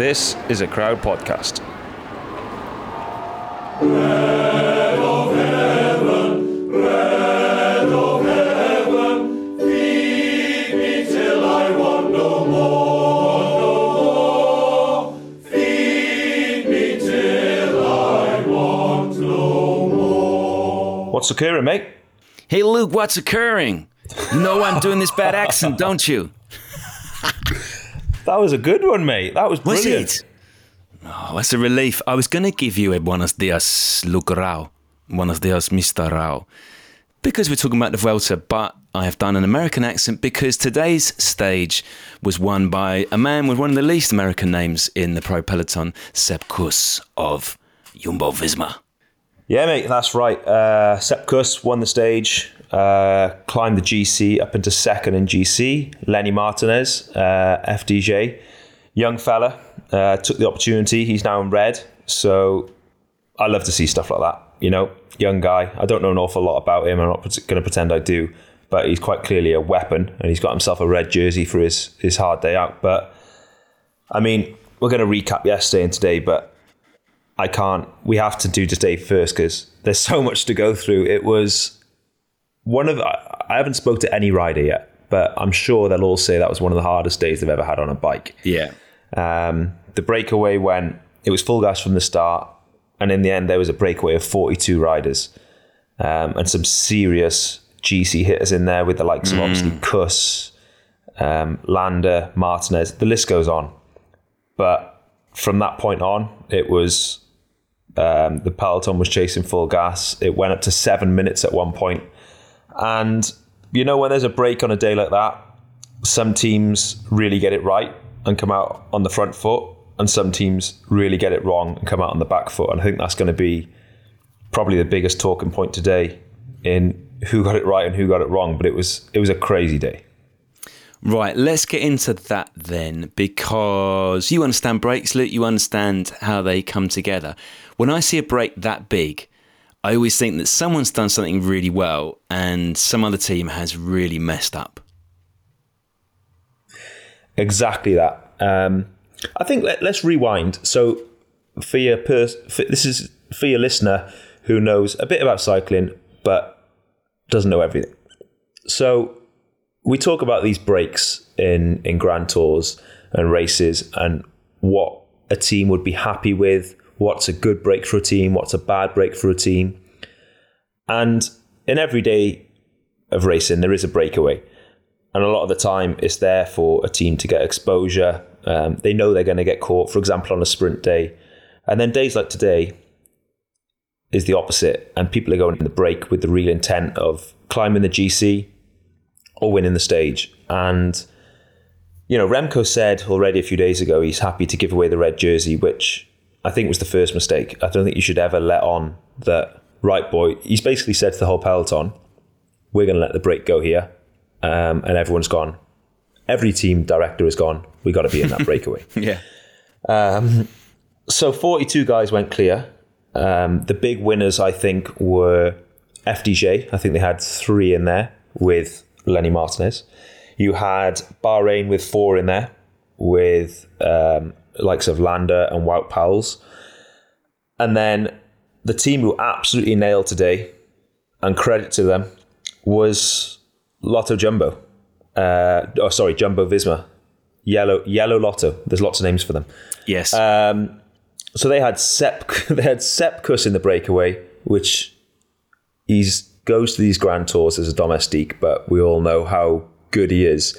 This is a crowd podcast. What's occurring, mate? Hey, Luke, what's occurring? You know I'm doing this bad accent, don't you? That was a good one, mate. That was Was brilliant. it? Oh, that's a relief. I was going to give you a buenos dias, Luke Rowe. Buenos dias, Mr. Rowe. Because we're talking about the Vuelta, but I have done an American accent because today's stage was won by a man with one of the least American names in the pro peloton, Sepp Kuss of Jumbo Visma. Yeah, mate, that's right. Uh, Sepp Kuss won the stage, uh, climbed the GC up into second in GC. Lenny Martinez, uh, FDJ, young fella, uh, took the opportunity. He's now in red. So I love to see stuff like that. You know, young guy. I don't know an awful lot about him. I'm not going to pretend I do, but he's quite clearly a weapon, and he's got himself a red jersey for his his hard day out. But I mean, we're going to recap yesterday and today, but I can't. We have to do today first because there's so much to go through. It was one of. I haven't spoke to any rider yet, but I'm sure they'll all say that was one of the hardest days they've ever had on a bike. Yeah. Um, the breakaway went. It was full gas from the start, and in the end, there was a breakaway of 42 riders, um, and some serious GC hitters in there with the likes of obviously Kuss, um, Landa, Martinez. The list goes on, but from that point on, it was um, the peloton was chasing full gas. It went up to seven minutes at one point, and you know when there's a break on a day like that, some teams really get it right and come out on the front foot, and some teams really get it wrong and come out on the back foot. And I think that's going to be probably the biggest talking point today in who got it right and who got it wrong. But it was it was a crazy day. Right, let's get into that then, because you understand breaks, Luke. You understand how they come together. When I see a break that big, I always think that someone's done something really well and some other team has really messed up. Exactly that. Um, I think let, let's rewind. So, for your pers- for, this is for your listener who knows a bit about cycling but doesn't know everything. So, we talk about these breaks in in grand tours and races and what a team would be happy with. What's a good break for a team? What's a bad break for a team? And in every day of racing, there is a breakaway and a lot of the time it's there for a team to get exposure. Um, they know they're going to get caught, for example, on a sprint day. And then days like today is the opposite, and people are going in the break with the real intent of climbing the GC or winning the stage. And, you know, Remco said already a few days ago he's happy to give away the red jersey, which I think was the first mistake. I don't think you should ever let on that, right, boy, he's basically said to the whole peloton, we're going to let the break go here um, and everyone's gone. Every team director is gone. We got to be in that breakaway. Yeah. So 42 guys went clear. Um, the big winners, I think, were FDJ. I think they had three in there with Lenny Martinez. You had Bahrain with four in there with um, likes of Landa and Wout Poels. And then the team who absolutely nailed today, and credit to them, was Lotto Jumbo. Uh, oh, sorry, Jumbo Visma. Yellow Yellow Lotto. There's lots of names for them. Yes. Um, so they had Sep, they had Sepp Kuss in the breakaway, which he's goes to these grand tours as a domestique, but we all know how good he is.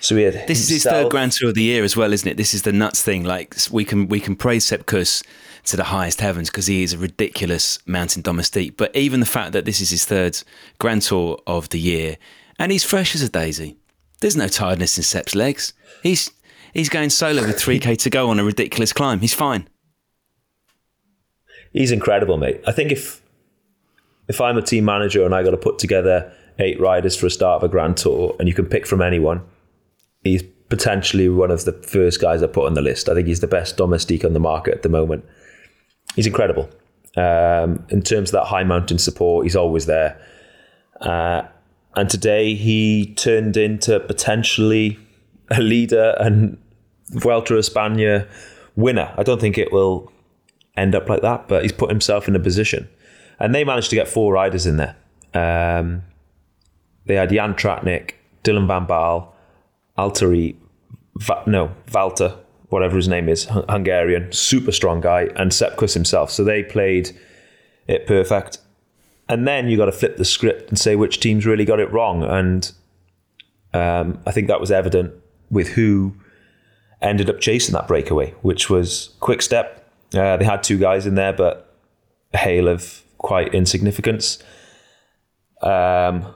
So we had this is his third Grand Tour of the year as well, isn't it? This is the nuts thing. Like we can we can praise Sepp Kuss to the highest heavens because he is a ridiculous mountain domestique. But even the fact that this is his third Grand Tour of the year and he's fresh as a daisy. There's no tiredness in Sepp's legs. He's he's going solo with 3k to go on a ridiculous climb. He's fine. He's incredible, mate. I think if if I'm a team manager and I got to put together eight riders for a start of a grand tour, and you can pick from anyone, he's potentially one of the first guys I put on the list. I think he's the best domestique on the market at the moment. He's incredible. Um, in terms of that high mountain support, he's always there. Uh, and today he turned into potentially a leader and Vuelta a España winner. I don't think it will end up like that, but he's put himself in a position. And they managed to get four riders in there. Um, they had Jan Tratnik, Dylan Van Baarle, Alteri, Va- no, Valter, whatever his name is, Hun- Hungarian, super strong guy, and Sepp Kuss himself. So they played it perfect. And then you got to flip the script and say which teams really got it wrong. And um, I think that was evident with who ended up chasing that breakaway, which was Quick Step. Uh, they had two guys in there, but a hail of quite insignificance. Um,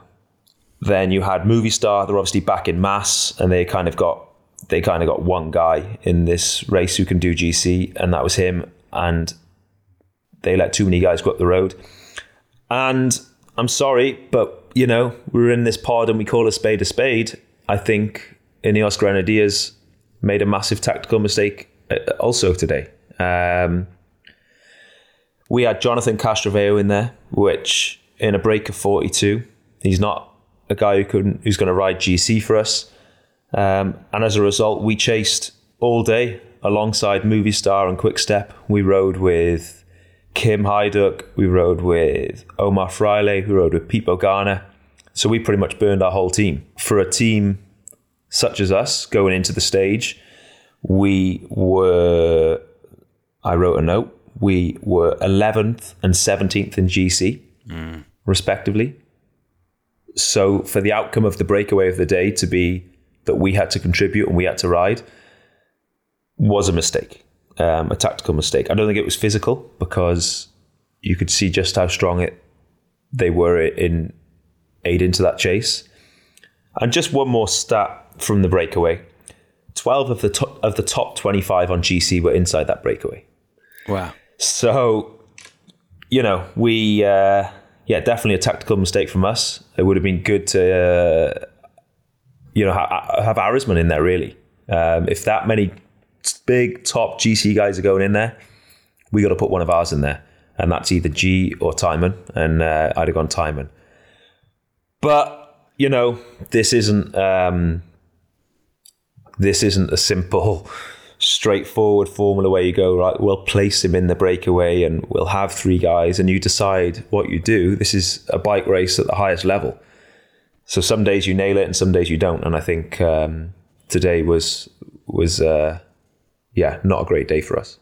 then you had Movistar. They're obviously back in mass, and they kind of got they kind of got one guy in this race who can do GC, and that was him. And they let too many guys go up the road. And I'm sorry, but you know we're in this pod and we call a spade a spade. I think Ineos Grenadiers made a massive tactical mistake uh, also today. Um, we had Jonathan Castroviejo in there, which in a break of 42, he's not a guy who can who's going to ride GC for us. Um, and as a result, we chased all day alongside Movistar and Quick Step. We rode with Kim Heiduk, we rode with Omar Fraile, we rode with Pippo Ganna. So we pretty much burned our whole team. For a team such as us going into the stage, we were, I wrote a note, we were 11th and 17th in GC, respectively. So for the outcome of the breakaway of the day to be that we had to contribute and we had to ride was a mistake, um, a tactical mistake. I don't think it was physical because you could see just how strong it they were in aid into that chase. And just one more stat from the breakaway: twelve of the top, of the top twenty-five on GC were inside that breakaway. Wow. So, you know, we, uh, yeah, definitely a tactical mistake from us. It would have been good to, uh, you know, ha- have Arensman in there, really. Um, if that many big top GC guys are going in there, we got to put one of ours in there. And that's either G or Timon. And uh, I'd have gone Timon. But, you know, this isn't, um, this isn't a simple straightforward formula where you go right we'll place him in the breakaway and we'll have three guys and you decide what you do. This is a bike race at the highest level. So some days you nail it and some days you don't. And i think um, today was was uh, yeah not a great day for us.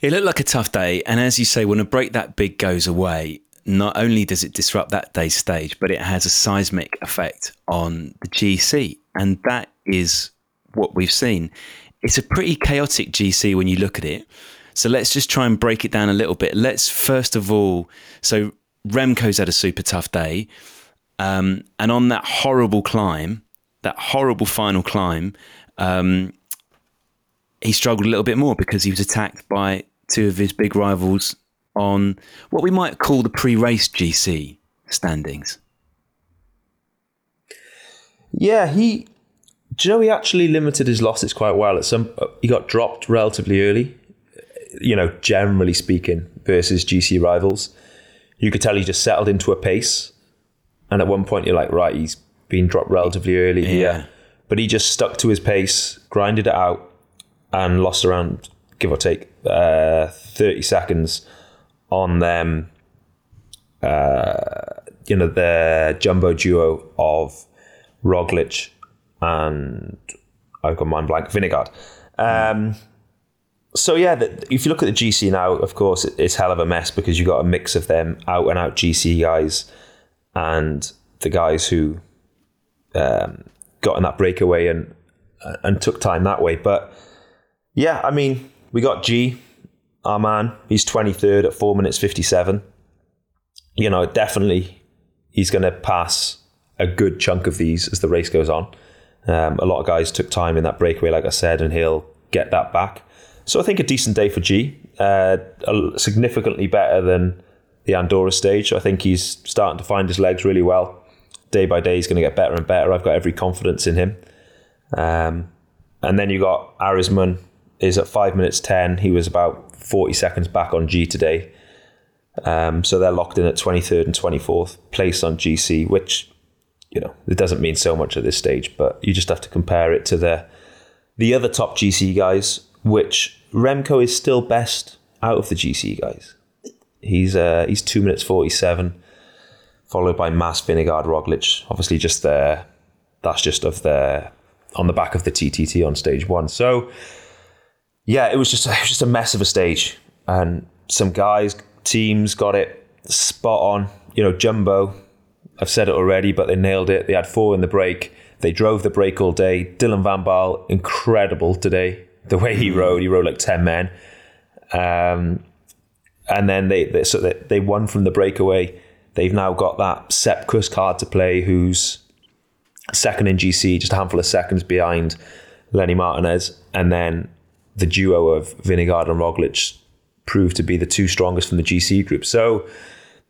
It looked like a tough day, and as you say, when a break that big goes away, not only does it disrupt that day's stage, but it has a seismic effect on the GC, and that is what we've seen. It's a pretty chaotic GC when you look at it. So let's just try and break it down a little bit. Let's first of all, so Remco's had a super tough day, um, and on that horrible climb, that horrible final climb, um, he struggled a little bit more because he was attacked by two of his big rivals on what we might call the pre-race GC standings. yeah he do you know he actually limited his losses quite well. At some he got dropped relatively early you know generally speaking versus gc rivals. You could tell he just settled into a pace. And at one point you're like right he's been dropped relatively early here. Yeah. but he just stuck to his pace grinded it out and lost around give or take uh, 30 seconds on them uh, you know the jumbo duo of Roglic and I've got mine blank. Vingegaard. Um, so yeah, the, if you look at the GC now, of course, it, it's hell of a mess because you've got a mix of them out and out GC guys and the guys who um, got in that breakaway and and took time that way. But yeah, I mean, we got G, our man. He's 23rd at four minutes 57. You know, definitely he's going to pass a good chunk of these as the race goes on. Um, a lot of guys took time in that breakaway, like I said, and he'll get that back. So I think a decent day for G, uh, significantly better than the Andorra stage. I think he's starting to find his legs really well. Day by day, he's going to get better and better. I've got every confidence in him. Um, and then you got Arensman is at five minutes ten. He was about forty seconds back on G today. Um, so they're locked in at twenty third and twenty fourth place on GC, which you know it doesn't mean so much at this stage, but you just have to compare it to the the other top GC guys, which Remco is still best out of the GC guys. He's uh, he's two minutes forty seven, followed by Mas Vingegaard Roglic. Obviously, just there. That's just of the on the back of the TTT on stage one. So yeah, it was just it was just a mess of a stage, and some guys teams got it spot on. You know, Jumbo. I've said it already, but they nailed it. They had four in the break. They drove the break all day. Dylan Van Baarle, incredible today. The way he rode, he rode like ten men. Um, and then they, they so they, they won from the breakaway. They've now got that Sepp Kuss card to play, who's second in GC, just a handful of seconds behind Lenny Martinez, and then the duo of Vingegaard and Roglic proved to be the two strongest from the GC group. So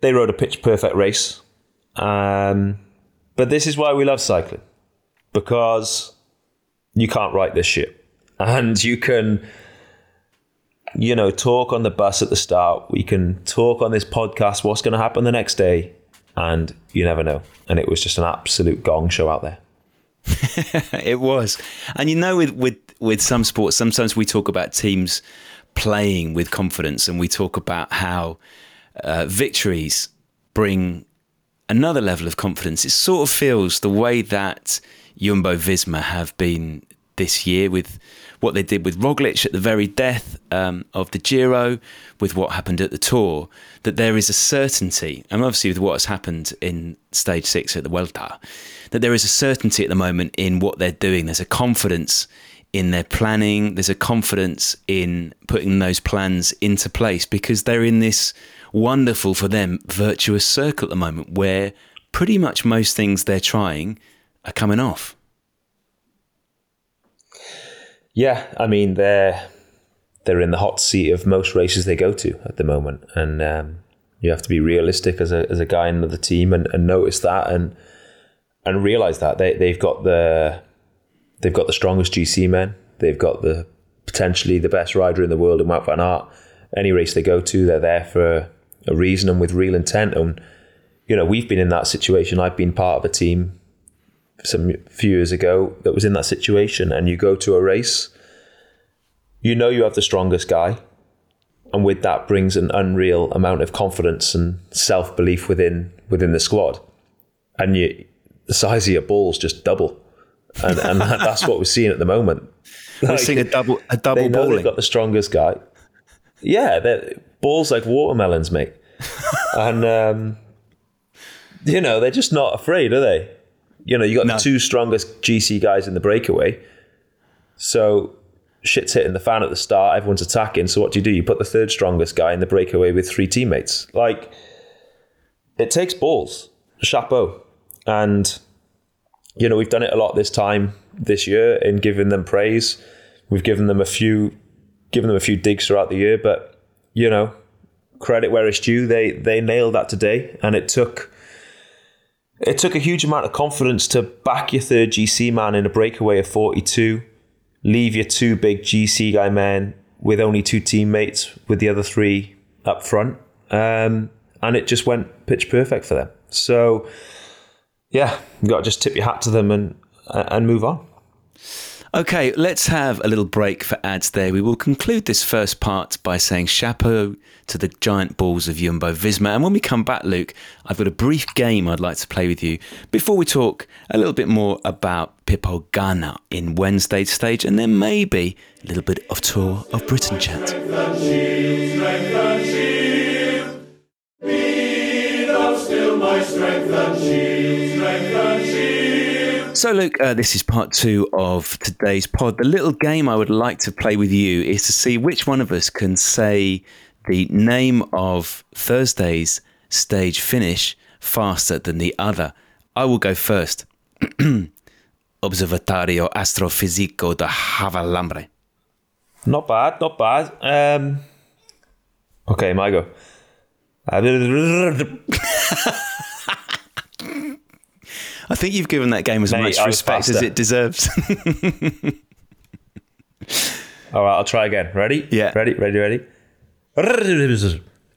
they rode a pitch perfect race. Um, but this is why we love cycling because you can't write this shit. And you can, you know, talk on the bus at the start. We can talk on this podcast what's going to happen the next day. And you never know. And it was just an absolute gong show out there. it was. And you know, with, with, with some sports, sometimes we talk about teams playing with confidence and we talk about how uh, victories bring another level of confidence. It sort of feels the way that Jumbo Visma have been this year with what they did with Roglic at the very death um, of the Giro, with what happened at the Tour, that there is a certainty, and obviously with what has happened in stage six at the Vuelta, that there is a certainty at the moment in what they're doing. There's a confidence in their planning, there's a confidence in putting those plans into place because they're in this wonderful for them virtuous circle at the moment where pretty much most things they're trying are coming off. Yeah, I mean they're they're in the hot seat of most races they go to at the moment, and um, you have to be realistic as a as a guy in the team and, and notice that and and realize that they they've got the they've got the strongest GC men, they've got the potentially the best rider in the world in Wout van Aert. Any race they go to, they're there for a reason and with real intent. And you know, we've been in that situation. I've been part of a team some few years ago that was in that situation, and you go to a race, you know you have the strongest guy, and with that brings an unreal amount of confidence and self belief within within the squad, and you the size of your balls just double, and and that's what we're seeing at the moment. We're like, seeing a double a double they know balling. They've got the strongest guy. Yeah, they're balls like watermelons, mate, and um, you know they're just not afraid, are they? You know, you got No. the two strongest GC guys in the breakaway. So shit's hitting the fan at the start. Everyone's attacking. So what do you do? You put the third strongest guy in the breakaway with three teammates. Like, it takes balls. Chapeau. And, you know, we've done it a lot this time this year in giving them praise. We've given them a few, given them a few digs throughout the year, but you know, credit where it's due. They they nailed that today, and it took it took a huge amount of confidence to back your third GC man in a breakaway of 42, leave your two big GC guy men with only two teammates, with the other three up front. Um, and it just went pitch perfect for them. So, yeah, you got to just tip your hat to them and and move on. Okay, let's have a little break for ads there. We will conclude this first part by saying chapeau to the giant balls of Jumbo Visma. And when we come back, Luke, I've got a brief game I'd like to play with you before we talk a little bit more about Pippo Ganna in Wednesday stage and then maybe a little bit of Tour of Britain chat. So, Luke, uh, this is part two of today's pod. The little game I would like to play with you is to see which one of us can say the name of Thursday's stage finish faster than the other. I will go first. Observatorio Astrofisico de Javalambre. Not bad, not bad. Um, okay, my go. I think you've given that game as Mate, much respect as it deserves. All right, I'll try again. Ready? Yeah. Ready, ready, ready.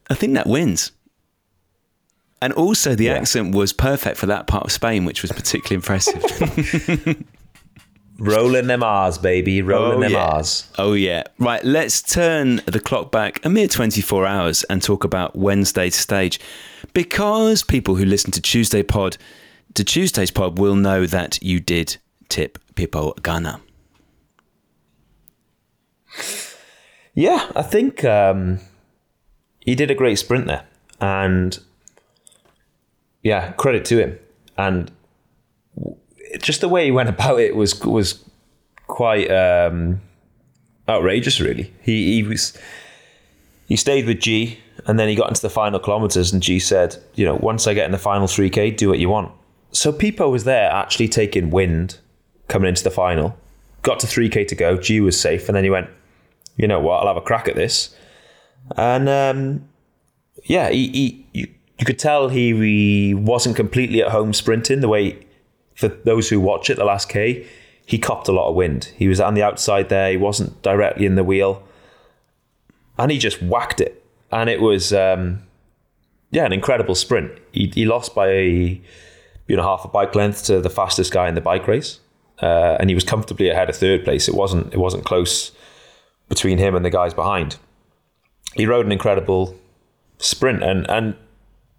I think that wins. And also, the accent was perfect for that part of Spain, which was particularly impressive. Rolling them R's, baby. Rolling oh, them yeah. R's. Oh, yeah. Right, let's turn the clock back a mere 24 hours and talk about Wednesday's stage. Because people who listen to Tuesday Pod, to Tuesday's pod, will know that you did tip Pippo Ganna. Yeah, I think um, he did a great sprint there, and yeah, credit to him. And just the way he went about it was was quite um, outrageous. Really, he he was he stayed with G, and then he got into the final kilometers, and G said, you know, once I get in the final three k, do what you want. So Pippo was there actually taking wind coming into the final. Got to three k to go. G was safe, and then he went you know what, I'll have a crack at this. And um, yeah, he, he you, you could tell he, he wasn't completely at home sprinting the way for those who watch it, the last K, he copped a lot of wind. He was on the outside there, he wasn't directly in the wheel. And he just whacked it. And it was um, yeah, an incredible sprint. He, he lost by you know half a bike length to the fastest guy in the bike race. Uh, and he was comfortably ahead of third place. It wasn't it wasn't close between him and the guys behind. He rode an incredible sprint, and and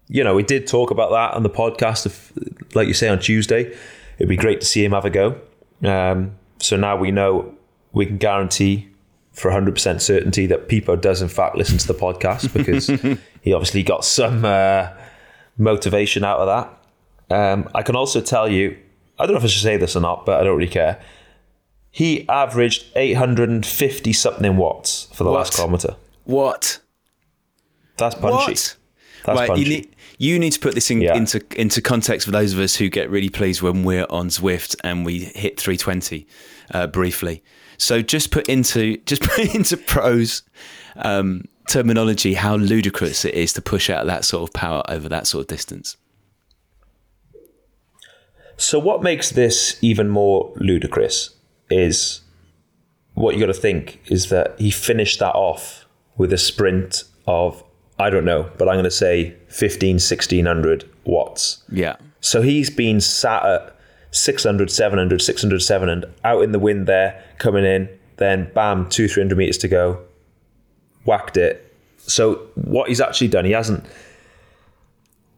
you know we did talk about that on the podcast, of, like you say on Tuesday. It'd be great to see him have a go. Um, so now we know we can guarantee for 100% certainty that Pippo does in fact listen to the podcast because he obviously got some uh, motivation out of that. Um, I can also tell you, I don't know if I should say this or not, but I don't really care. He averaged 850 something watts for the What? last kilometer. What? That's punchy. What? That's right, punchy. you need you need to put this in, Yeah. into into context for those of us who get really pleased when we're on Zwift and we hit 320 uh, briefly. So just put into just put into pros um, terminology how ludicrous it is to push out that sort of power over that sort of distance. So what makes this even more ludicrous is what you got to think is that he finished that off with a sprint of I don't know, but I'm going to say 15 1600 watts. Yeah. So he's been sat at 600, 700, 600, 700, out in the wind there, coming in, then bam, two, 300 meters to go, whacked it. So what he's actually done, he hasn't.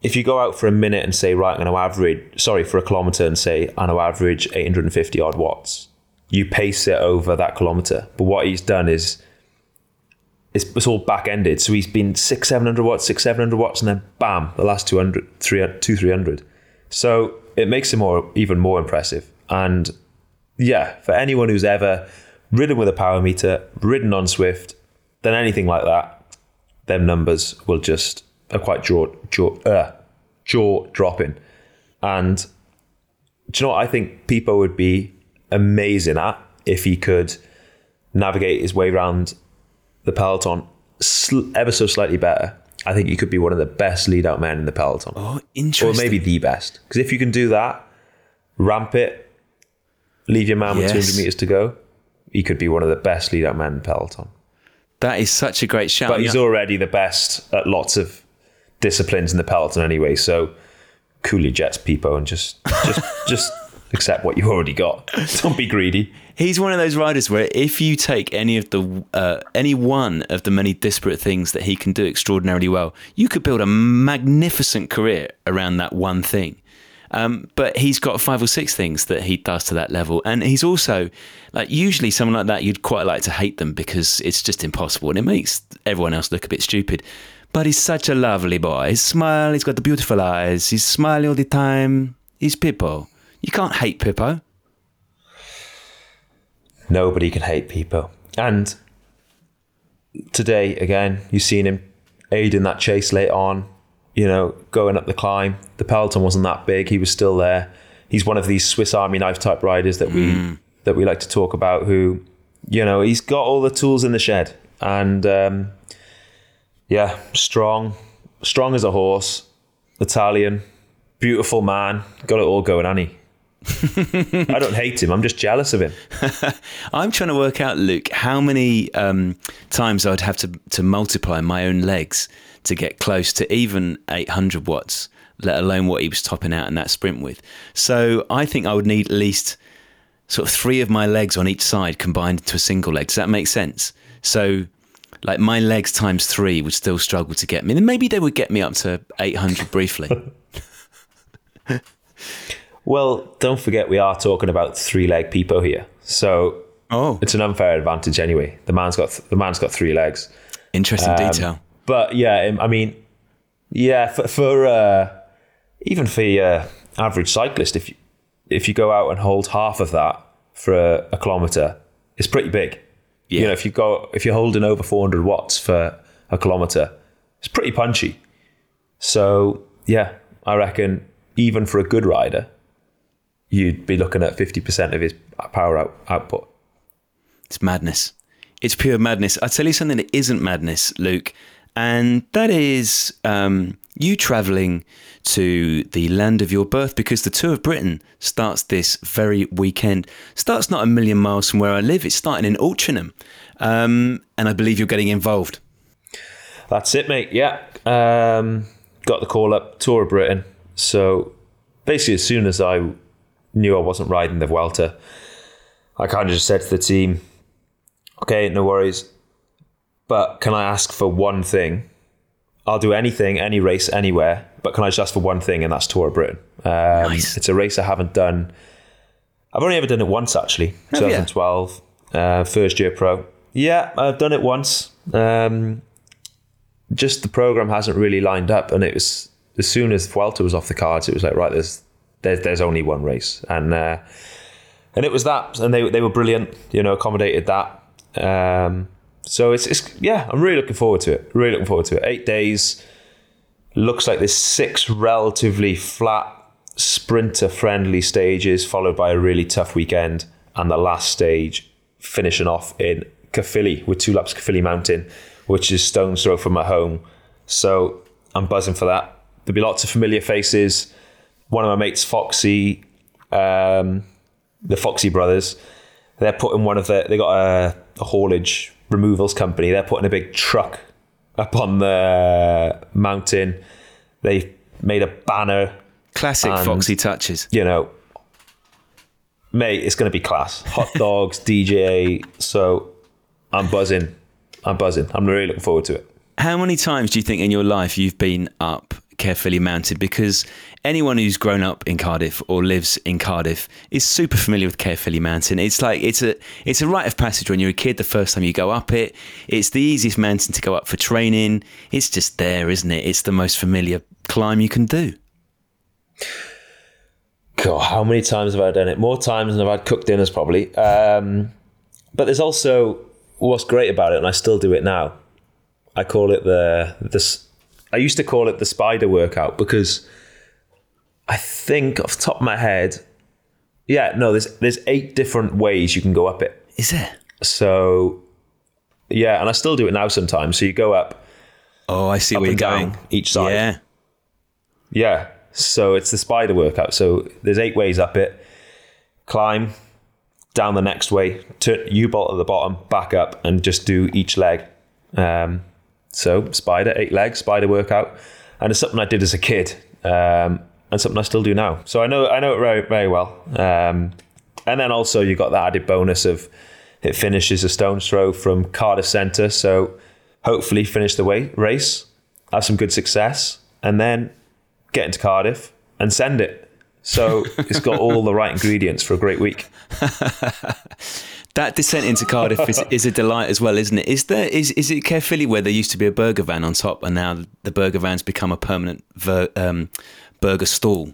If you go out for a minute and say, right, I'm going to average, sorry, for a kilometer and say, I'm going to average 850 odd watts, you pace it over that kilometer. But what he's done is, it's, it's all back ended. So he's been six, 700 watts, six, 700 watts, and then bam, the last 200, 300, two, 300. So it makes him more, even more impressive. And yeah, for anyone who's ever ridden with a power meter, ridden on Zwift, done anything like that, them numbers will just are quite jaw jaw uh, jaw dropping. And do you know what I think Pippo would be amazing at if he could navigate his way around the peloton sl- ever so slightly better. I think he could be one of the best lead out men in the peloton Oh, interesting. or maybe the best. Because if you can do that, ramp it, leave your man with 200 meters to go, he could be one of the best lead out men in the peloton. that is such a great shout. But he's already the best at lots of disciplines in the peloton anyway. So cool your jets, people, and just just just accept what you already got. Don't be greedy. He's one of those riders where if you take any of the uh, any one of the many disparate things that he can do extraordinarily well, you could build a magnificent career around that one thing. Um, but he's got five or six things that he does to that level, and he's also like usually someone like that you'd quite like to hate them because it's just impossible and it makes everyone else look a bit stupid. But he's such a lovely boy. His smile, he's got the beautiful eyes. He's smiling all the time. He's Pippo. You can't hate Pippo. Nobody can hate Pippo. And today, again, you've seen him aiding that chase late on, you know, going up the climb. The peloton wasn't that big. He was still there. He's one of these Swiss Army knife type riders that we that we like to talk about who, you know, he's got all the tools in the shed. And um, yeah, strong, strong as a horse, Italian, beautiful man, got it all going, Annie. I don't hate him. I'm just jealous of him. I'm trying to work out, Luke, how many um, times I'd have to, to multiply my own legs to get close to even 800 watts, let alone what he was topping out in that sprint with. So I think I would need at least sort of three of my legs on each side combined into a single leg. Does that make sense? So, like my legs times three would still struggle to get me. And maybe they would get me up to 800 briefly. Well, don't forget we are talking about three leg people here, so oh, it's an unfair advantage anyway. The man's got the man's got three legs. interesting detail. But yeah, um, I mean, yeah, for, for uh, even for your average cyclist, if you if you go out and hold half of that for a, a kilometer, it's pretty big. Yeah. You know, if you go if you're holding over 400 watts for a kilometer, it's pretty punchy. So yeah, I reckon even for a good rider, you'd be looking at 50% of his power out, output. It's madness. It's pure madness. I'll tell you something that isn't madness, Luke, and that is um, you travelling to the land of your birth because the Tour of Britain starts this very weekend. Starts not a million miles from where I live. It's starting in Altrincham, um, and I believe you're getting involved. That's it, mate. Yeah. Um, got the call up, Tour of Britain. So basically, as soon as I knew I wasn't riding the Vuelta, I kind of just said to the team, okay, no worries. But can I ask for one thing? I'll do anything, any race, anywhere. But can I just ask for one thing? And that's Tour of Britain. Um, Nice. It's a race I haven't done. I've only ever done it once, actually. Ya? 2012, uh, first year pro. Yeah, I've done it once. Um, just the program hasn't really lined up, and it was as soon as Vuelta was off the cards, it was like right, there's there's, there's only one race, and uh, and it was that, and they they were brilliant, you know, accommodated that. Um, so it's it's yeah, I'm really looking forward to it. Really looking forward to it. Eight days looks like there's six relatively flat sprinter friendly stages, followed by a really tough weekend, and the last stage finishing off in Caerphilly with two laps Caerphilly Mountain, which is stone's throw from my home. So I'm buzzing for that. There'll be lots of familiar faces. One of my mates, Foxy, um, the Foxy brothers, they're putting one of their, they got a, a haulage removals company. They're putting a big truck up on the mountain. They made a banner Classic And- Foxy touches. you know, mate, it's going to be class. Hot dogs, DJ. So I'm buzzing. I'm buzzing. I'm really looking forward to it. How many times do you think in your life you've been up Caerphilly mounted Because anyone who's grown up in Cardiff or lives in Cardiff is super familiar with Caerphilly Mountain. It's like it's a it's a rite of passage when you're a kid. The first time you go up it, it's the easiest mountain to go up for training. It's just there, isn't it? It's the most familiar climb you can do. God, how many times have I done it? More times than I've had cooked dinners, probably. Um, but there's also what's great about it, and I still do it now. I call it the this. I used to call it the spider workout because I think off the top of my head, yeah, no, there's there's eight different ways you can go up it. Is there? So yeah, and I still do it now sometimes. So you go up, Oh, I see where you're going. each side. Yeah. Yeah. So it's the spider workout. So there's eight ways up it. Climb down the next way, turn U bolt at the bottom, back up, and just do each leg. Um, so spider, eight legs, spider workout, and it's something I did as a kid. Um, and something I still do now. So I know I know it very very well. Um, and then also you got the added bonus of it finishes a stone's throw from Cardiff Centre. So hopefully finish the way, race, have some good success, and then get into Cardiff and send it. So it's got all the right ingredients for a great week. That descent into Cardiff is, is a delight as well, isn't it? Is there is is it Caerphilly where there used to be a burger van on top, and now the burger van's become a permanent ver, um, burger stall?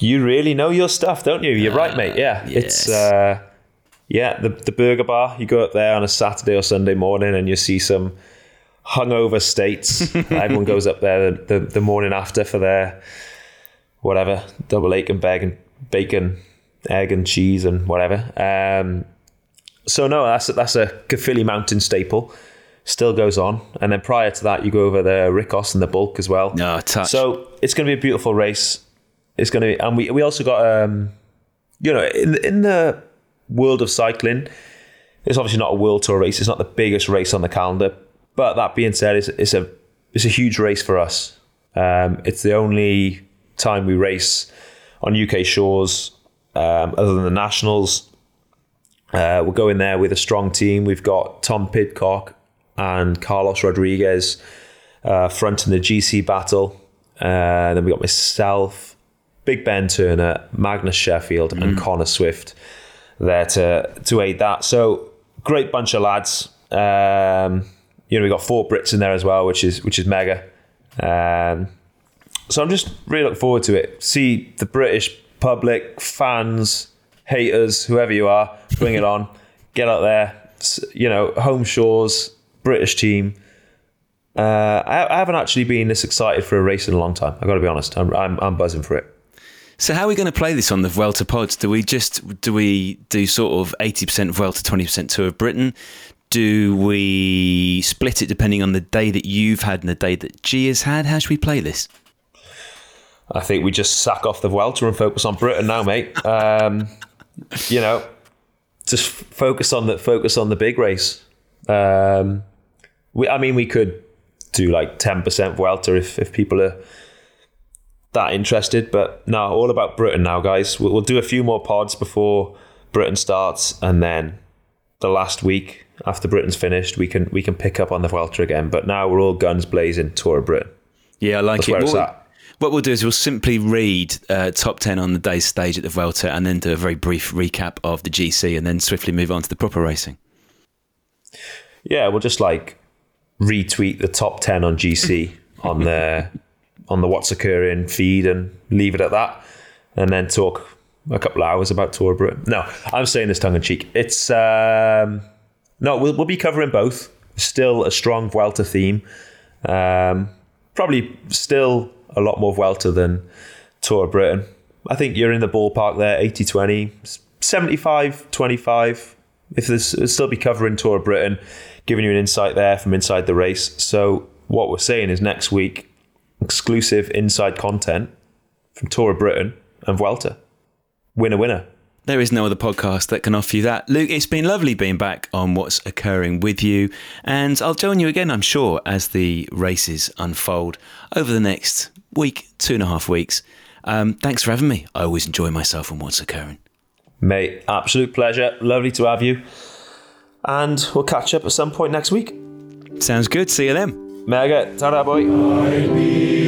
You really know your stuff, don't you? You're right, mate. Yeah, yes. it's uh, yeah the the burger bar. You go up there on a Saturday or Sunday morning, and you see some hungover states. Everyone goes up there the, the, the morning after for their whatever double bacon, bacon, bacon, egg and cheese and whatever. Um, so no, that's a, that's a Caerphilly Mountain staple. Still goes on, and then prior to that, you go over the Rhigos and the Bwlch as well. No, touch. So it's going to be a beautiful race. It's going to be, and we we also got um, you know, in in the world of cycling, it's obviously not a world tour race. It's not the biggest race on the calendar, but that being said, it's, it's a it's a huge race for us. Um, it's the only time we race on UK shores, um, other than the nationals. Uh, we're going there with a strong team. We've got Tom Pidcock and Carlos Rodriguez uh, fronting the GC battle. Uh, then we got myself, Big Ben Turner, Magnus Sheffield, and Connor Swift there to to aid that. So great bunch of lads. Um, you know, we got four Brits in there as well, which is which is mega. Um, so I'm just really looking forward to it. See the British public, fans, haters, whoever you are, bring it on. Get out there. You know, home shores, British team. Uh, I, I haven't actually been this excited for a race in a long time. I've got to be honest. I'm, I'm I'm buzzing for it. So how are we going to play this on the Vuelta pods? Do we just do we do sort of eighty percent Vuelta, twenty percent Tour of Britain? Do we split it depending on the day that you've had and the day that G has had? How should we play this? I think we just sack off the Vuelta and focus on Britain now, mate. Um, you know, just focus on the focus on the big race. Um, we, I mean, we could do like ten percent Vuelta if if people are that interested, but no, all about Britain now, guys. We'll, we'll do a few more pods before Britain starts, and then the last week after Britain's finished, we can we can pick up on the Vuelta again. But now we're all guns blazing Tour of Britain. Yeah, I like That's it. where it's at. What we'll do is we'll simply read uh, top 10 on the day's stage at the Vuelta and then do a very brief recap of the GC and then swiftly move on to the proper racing. Yeah, we'll just like retweet the top ten on GC on the on the what's occurring feed and leave it at that, and then talk a couple of hours about Tour Britain. No, I'm saying this tongue in cheek. It's um, no, we'll we'll be covering both. Still a strong Vuelta theme. Um, probably still a lot more Vuelta than Tour of Britain. I think you're in the ballpark there, 80 20, 75 25. If there's still be covering Tour of Britain, giving you an insight there from inside the race. So, what we're saying is next week, exclusive inside content from Tour of Britain and Vuelta. Winner, winner. There is no other podcast that can offer you that. Luke, it's been lovely being back on what's occurring with you. And I'll join you again, I'm sure, as the races unfold over the next week, two and a half weeks. Um, thanks for having me. I always enjoy myself and what's occurring. Mate, absolute pleasure. Lovely to have you. And we'll catch up at some point next week. Sounds good. See you then. Mega. Ta-da, boy.